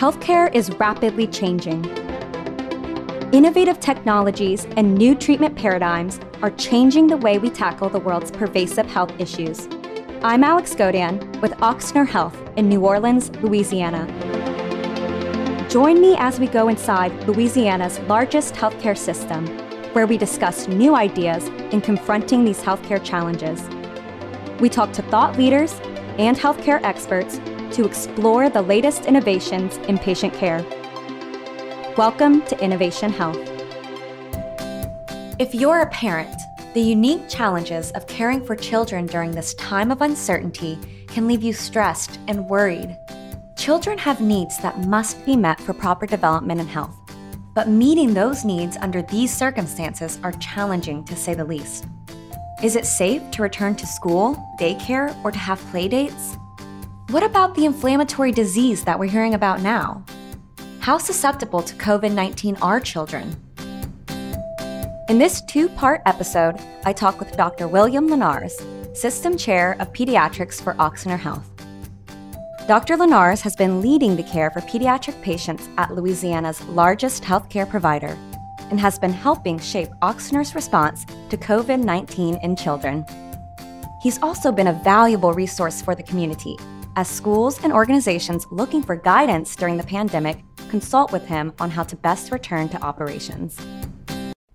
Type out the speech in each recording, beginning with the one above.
healthcare is rapidly changing. Innovative technologies and new treatment paradigms are changing the way we tackle the world's pervasive health issues. I'm Alex Godian with Ochsner Health in New Orleans, Louisiana. Join me as we go inside Louisiana's largest healthcare system, where we discuss new ideas in confronting these healthcare challenges. We talk to thought leaders and healthcare experts to explore the latest innovations in patient care. Welcome to Innovation Health. If you're a parent, the unique challenges of caring for children during this time of uncertainty can leave you stressed and worried. Children have needs that must be met for proper development and health, but meeting those needs under these circumstances are challenging to say the least. Is it safe to return to school, daycare, or to have playdates? What about the inflammatory disease that we're hearing about now? How susceptible to COVID 19 are children? In this two part episode, I talk with Dr. William Linares, System Chair of Pediatrics for Ochsner Health. Dr. Linares has been leading the care for pediatric patients at Louisiana's largest healthcare provider and has been helping shape Ochsner's response to COVID 19 in children. He's also been a valuable resource for the community as schools and organizations looking for guidance during the pandemic consult with him on how to best return to operations.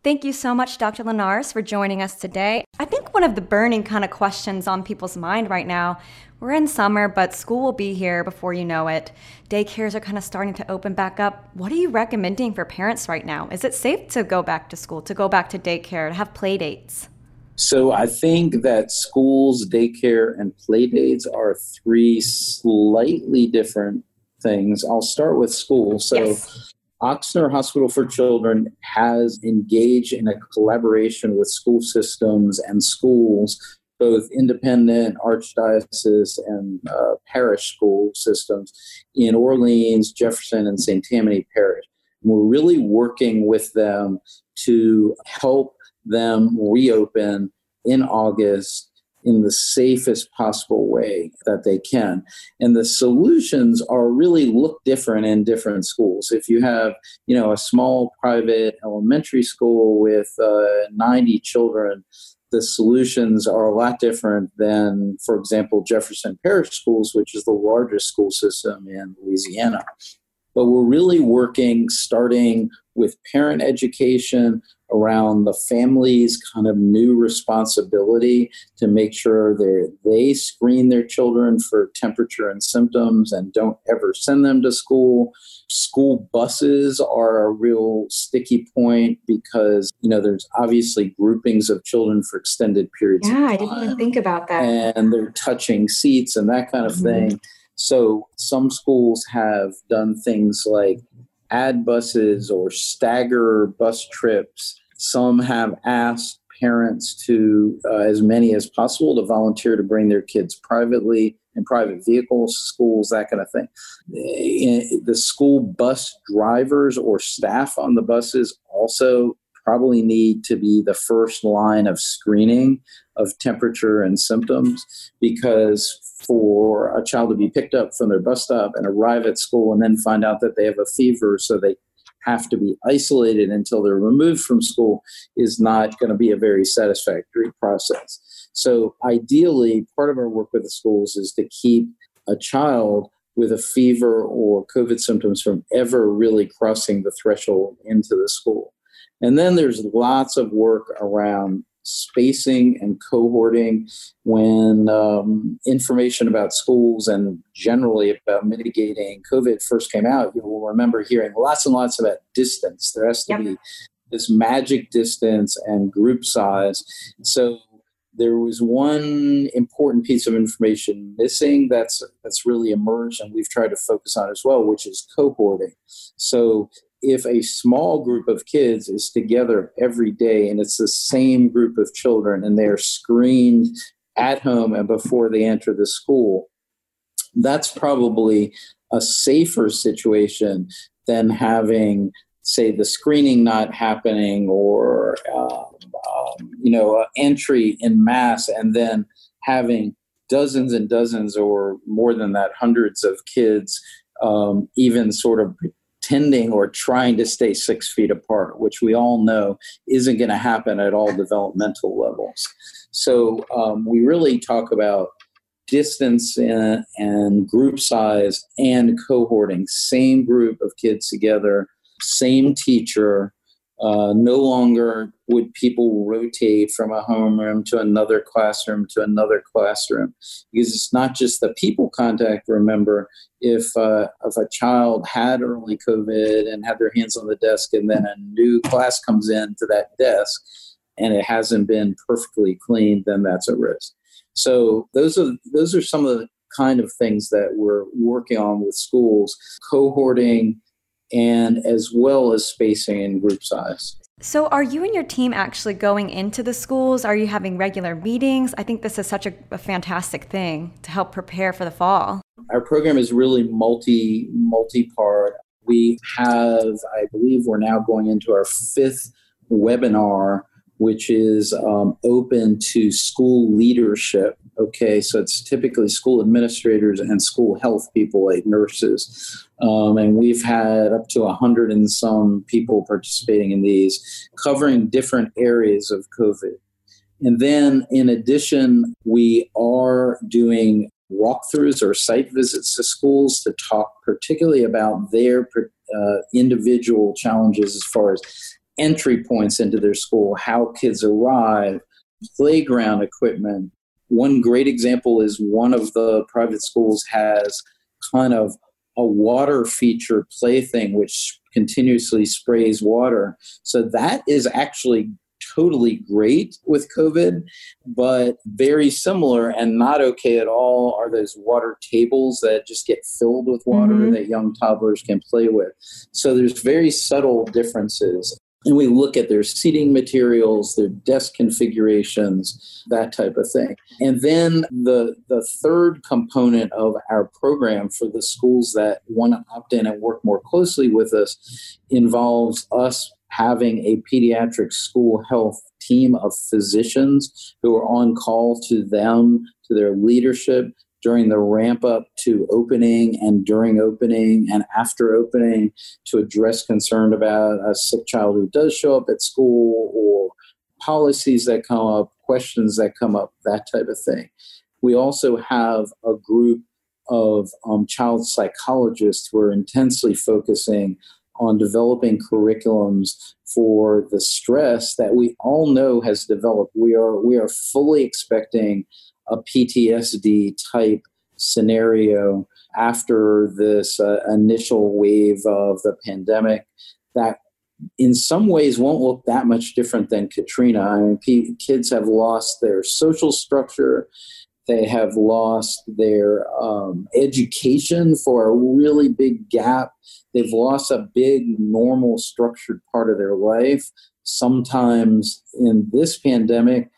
Thank you so much, Dr. Linares, for joining us today. I think one of the burning kind of questions on people's mind right now we're in summer, but school will be here before you know it. Daycares are kind of starting to open back up. What are you recommending for parents right now? Is it safe to go back to school, to go back to daycare, to have play dates? So I think that schools, daycare, and play dates are three slightly different things. I'll start with school. So yes. Ochsner Hospital for Children has engaged in a collaboration with school systems and schools, both independent, archdiocese, and uh, parish school systems in Orleans, Jefferson, and St. Tammany Parish. And we're really working with them to help them reopen in August in the safest possible way that they can. And the solutions are really look different in different schools. If you have, you know, a small private elementary school with uh, 90 children, the solutions are a lot different than, for example, Jefferson Parish Schools, which is the largest school system in Louisiana. But we're really working starting with parent education, around the family's kind of new responsibility to make sure they they screen their children for temperature and symptoms and don't ever send them to school. School buses are a real sticky point because you know there's obviously groupings of children for extended periods. Yeah, I didn't even think about that. And they're touching seats and that kind of mm-hmm. thing. So some schools have done things like add buses or stagger bus trips. Some have asked parents to, uh, as many as possible, to volunteer to bring their kids privately in private vehicles, schools, that kind of thing. The school bus drivers or staff on the buses also probably need to be the first line of screening of temperature and symptoms because for a child to be picked up from their bus stop and arrive at school and then find out that they have a fever so they have to be isolated until they're removed from school is not going to be a very satisfactory process. So, ideally, part of our work with the schools is to keep a child with a fever or COVID symptoms from ever really crossing the threshold into the school. And then there's lots of work around spacing and cohorting when um, information about schools and generally about mitigating COVID first came out. You will remember hearing lots and lots about distance. There has to yep. be this magic distance and group size. So there was one important piece of information missing that's that's really emerged and we've tried to focus on as well which is cohorting so if a small group of kids is together every day and it's the same group of children and they're screened at home and before they enter the school, that's probably a safer situation than having, say, the screening not happening or, uh, um, you know, entry in mass and then having dozens and dozens or more than that, hundreds of kids um, even sort of pretending or trying to stay six feet apart, which we all know isn't going to happen at all developmental levels. So um, we really talk about distance and, and group size and cohorting, same group of kids together, same teacher, uh, no longer would people rotate from a homeroom to another classroom to another classroom because it's not just the people contact. Remember, if uh, if a child had early COVID and had their hands on the desk, and then a new class comes in to that desk and it hasn't been perfectly cleaned, then that's a risk. So those are those are some of the kind of things that we're working on with schools, cohorting and as well as spacing and group size. So, are you and your team actually going into the schools? Are you having regular meetings? I think this is such a, a fantastic thing to help prepare for the fall. Our program is really multi multi part. We have, I believe, we're now going into our fifth webinar which is um, open to school leadership. Okay, so it's typically school administrators and school health people, like nurses. Um, and we've had up to a hundred and some people participating in these, covering different areas of COVID. And then, in addition, we are doing walkthroughs or site visits to schools to talk particularly about their uh, individual challenges as far as entry points into their school, how kids arrive, playground equipment. One great example is one of the private schools has kind of a water feature plaything which continuously sprays water. So that is actually totally great with COVID, but very similar and not okay at all are those water tables that just get filled with water mm-hmm. that young toddlers can play with. So there's very subtle differences and we look at their seating materials, their desk configurations, that type of thing. And then the the third component of our program for the schools that want to opt in and work more closely with us involves us having a pediatric school health team of physicians who are on call to them, to their leadership, during the ramp up to opening and during opening and after opening to address concern about a sick child who does show up at school or policies that come up, questions that come up, that type of thing. We also have a group of um, child psychologists who are intensely focusing on developing curriculums for the stress that we all know has developed. We are we are fully expecting a PTSD type scenario after this uh, initial wave of the pandemic that in some ways won't look that much different than Katrina. I mean, p- kids have lost their social structure. They have lost their um, education for a really big gap. They've lost a big, normal, structured part of their life. Sometimes in this pandemic,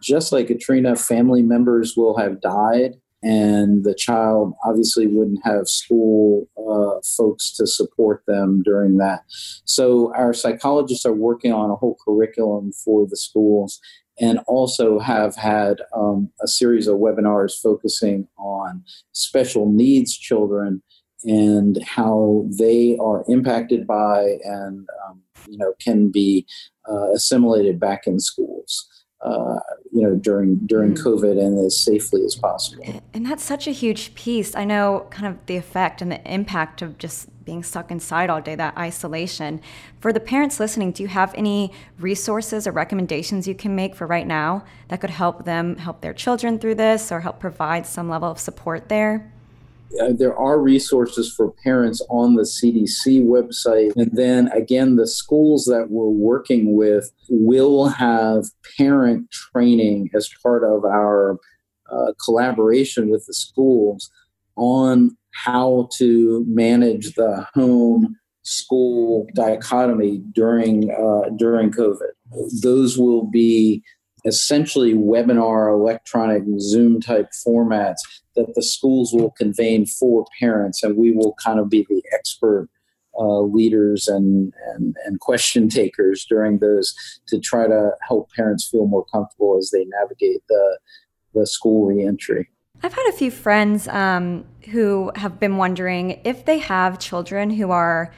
just like Katrina, family members will have died, and the child obviously wouldn't have school uh, folks to support them during that. So, our psychologists are working on a whole curriculum for the schools and also have had um, a series of webinars focusing on special needs children and how they are impacted by and um, you know can be uh, assimilated back in schools uh, you know during during mm. COVID and as safely as possible. And that's such a huge piece. I know kind of the effect and the impact of just being stuck inside all day, that isolation. For the parents listening, do you have any resources or recommendations you can make for right now that could help them help their children through this or help provide some level of support there? Uh, there are resources for parents on the CDC website. And then again, the schools that we're working with will have parent training as part of our uh, collaboration with the schools on how to manage the home school dichotomy during uh, during COVID. Those will be essentially webinar, electronic Zoom type formats that the schools will convene for parents, and we will kind of be the expert uh, leaders and, and, and question takers during those to try to help parents feel more comfortable as they navigate the, the school reentry. I've had a few friends um, who have been wondering if they have children who are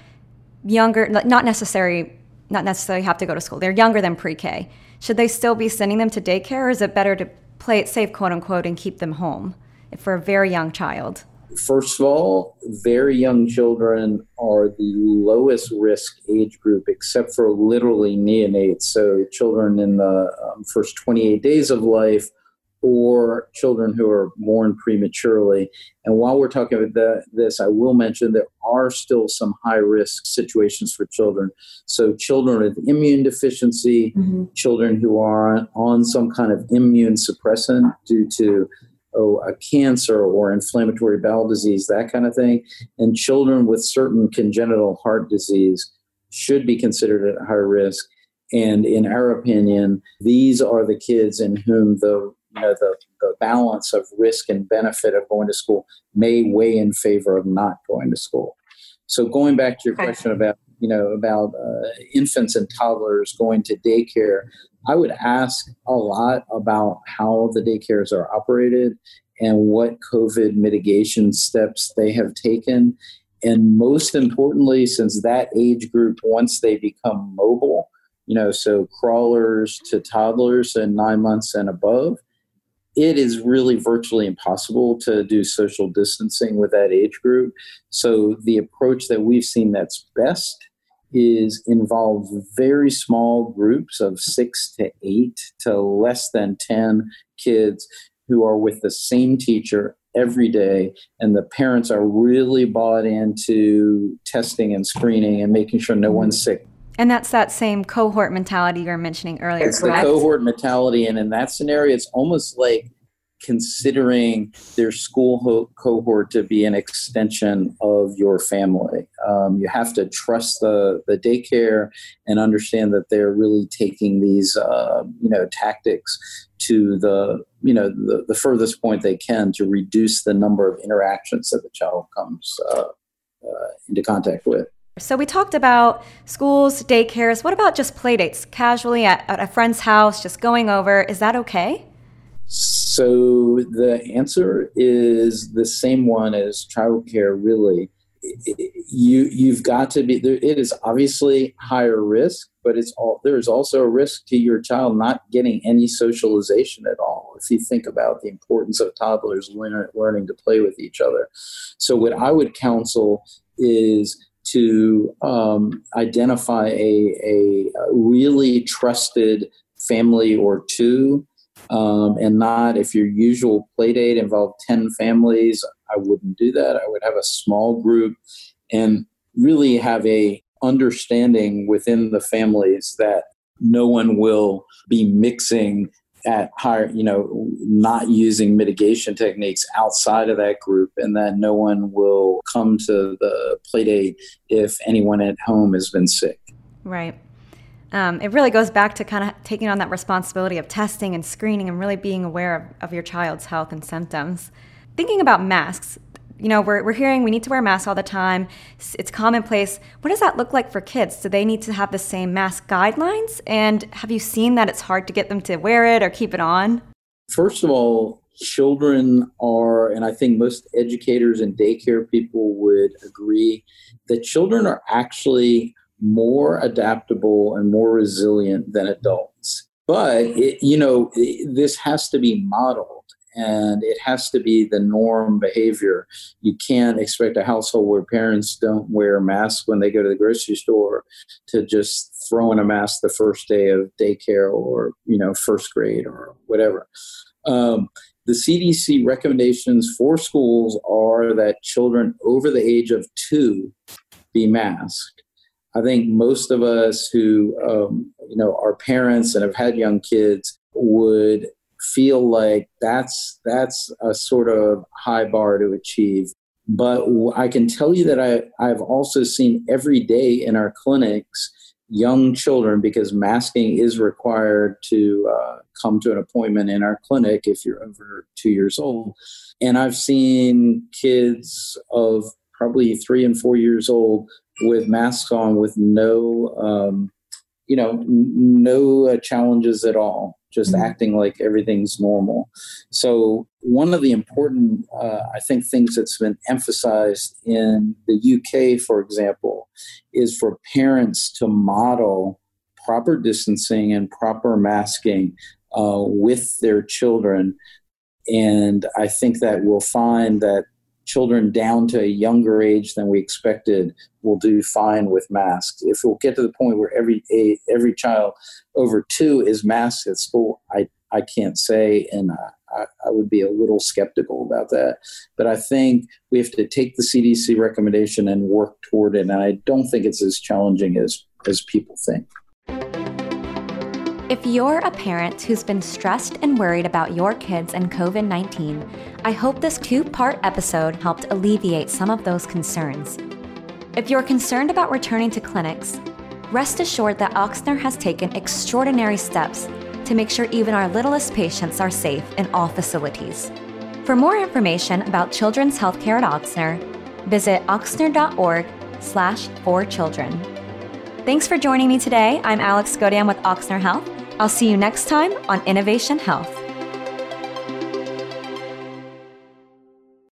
younger, not necessarily not necessarily have to go to school. They're younger than pre-K. Should they still be sending them to daycare, or is it better to play it safe, quote unquote, and keep them home for a very young child? First of all, very young children are the lowest risk age group, except for literally neonates. So, children in the um, first 28 days of life or children who are born prematurely. And while we're talking about the, this, I will mention there are still some high risk situations for children. So, children with immune deficiency, mm-hmm. children who are on some kind of immune suppressant due to oh, a cancer or inflammatory bowel disease, that kind of thing, and children with certain congenital heart disease should be considered at high risk. And in our opinion, these are the kids in whom the you know the, the balance of risk and benefit of going to school may weigh in favor of not going to school. So going back to your okay. question about you know about uh, infants and toddlers going to daycare, I would ask a lot about how the daycares are operated and what COVID mitigation steps they have taken. And most importantly, since that age group, once they become mobile, you know, so crawlers to toddlers and nine months and above, it is really virtually impossible to do social distancing with that age group. So the approach that we've seen that's best is involve very small groups of six to eight to less than 10 kids who are with the same teacher every day and the parents are really bought into testing and screening and making sure no one's sick and that's that same cohort mentality you were mentioning earlier. It's correct? the cohort mentality, and in that scenario, it's almost like considering their school ho- cohort to be an extension of your family. Um, you have to trust the the daycare and understand that they're really taking these uh, you know tactics to the you know the, the furthest point they can to reduce the number of interactions that the child comes uh, uh, into contact with. So we talked about schools, daycares. What about just playdates, casually at, at a friend's house, just going over? Is that okay? So the answer is the same one as childcare. Really, you you've got to be. It is obviously higher risk, but it's all there is also a risk to your child not getting any socialization at all. If you think about the importance of toddlers learn, learning to play with each other, so what I would counsel is to um, identify a, a, really trusted family or two, um, and not if your usual play date involved 10 families, I wouldn't do that. I would have a small group and really have a understanding within the families that no one will be mixing at higher, you know, not using mitigation techniques outside of that group, and that no one will come to the play date if anyone at home has been sick. Right. Um, it really goes back to kind of taking on that responsibility of testing and screening and really being aware of, of your child's health and symptoms. Thinking about masks, you know, we're, we're hearing we need to wear masks all the time. It's, commonplace. What does that look like for kids? Do they need to have the same mask guidelines? And have you seen that it's hard to get them to wear it or keep it on? First of all, children are, and I think most educators and daycare people would agree, that children are actually more adaptable and more resilient than adults. But, it, you know, it, this has to be modeled and it has to be the norm behavior. You can't expect a household where parents don't wear masks when they go to the grocery store to just throw in a mask the first day of daycare or you know first grade or whatever. Um, the CDC recommendations for schools are that children over the age of two be masked. I think most of us who um, you know are parents and have had young kids would feel like that's that's a sort of high bar to achieve. But I can tell you that I, I've also seen every day in our clinics young children because masking is required to uh, come to an appointment in our clinic if you're over two years old. And I've seen kids of probably three and four years old with masks on with no, um, you know, no uh, challenges at all just mm-hmm. acting like everything's normal. So, one of the important, uh, I think, things that's been emphasized in the UK, for example, is for parents to model proper distancing and proper masking uh, with their children. And I think that we'll find that children down to a younger age than we expected will do fine with masks. If we'll get to the point where every every child over two is masked at school, I I can't say, and I, I would be a little skeptical about that. But I think we have to take the CDC recommendation and work toward it. And I don't think it's as challenging as as people think. If you're a parent who's been stressed and worried about your kids and COVID 19, I hope this two part episode helped alleviate some of those concerns. If you're concerned about returning to clinics, rest assured that Ochsner has taken extraordinary steps to make sure even our littlest patients are safe in all facilities. For more information about children's healthcare at Ochsner, visit ochsner.org slash for children. Thanks for joining me today. I'm Alex Godian with Ochsner Health. I'll see you next time on Innovation Health.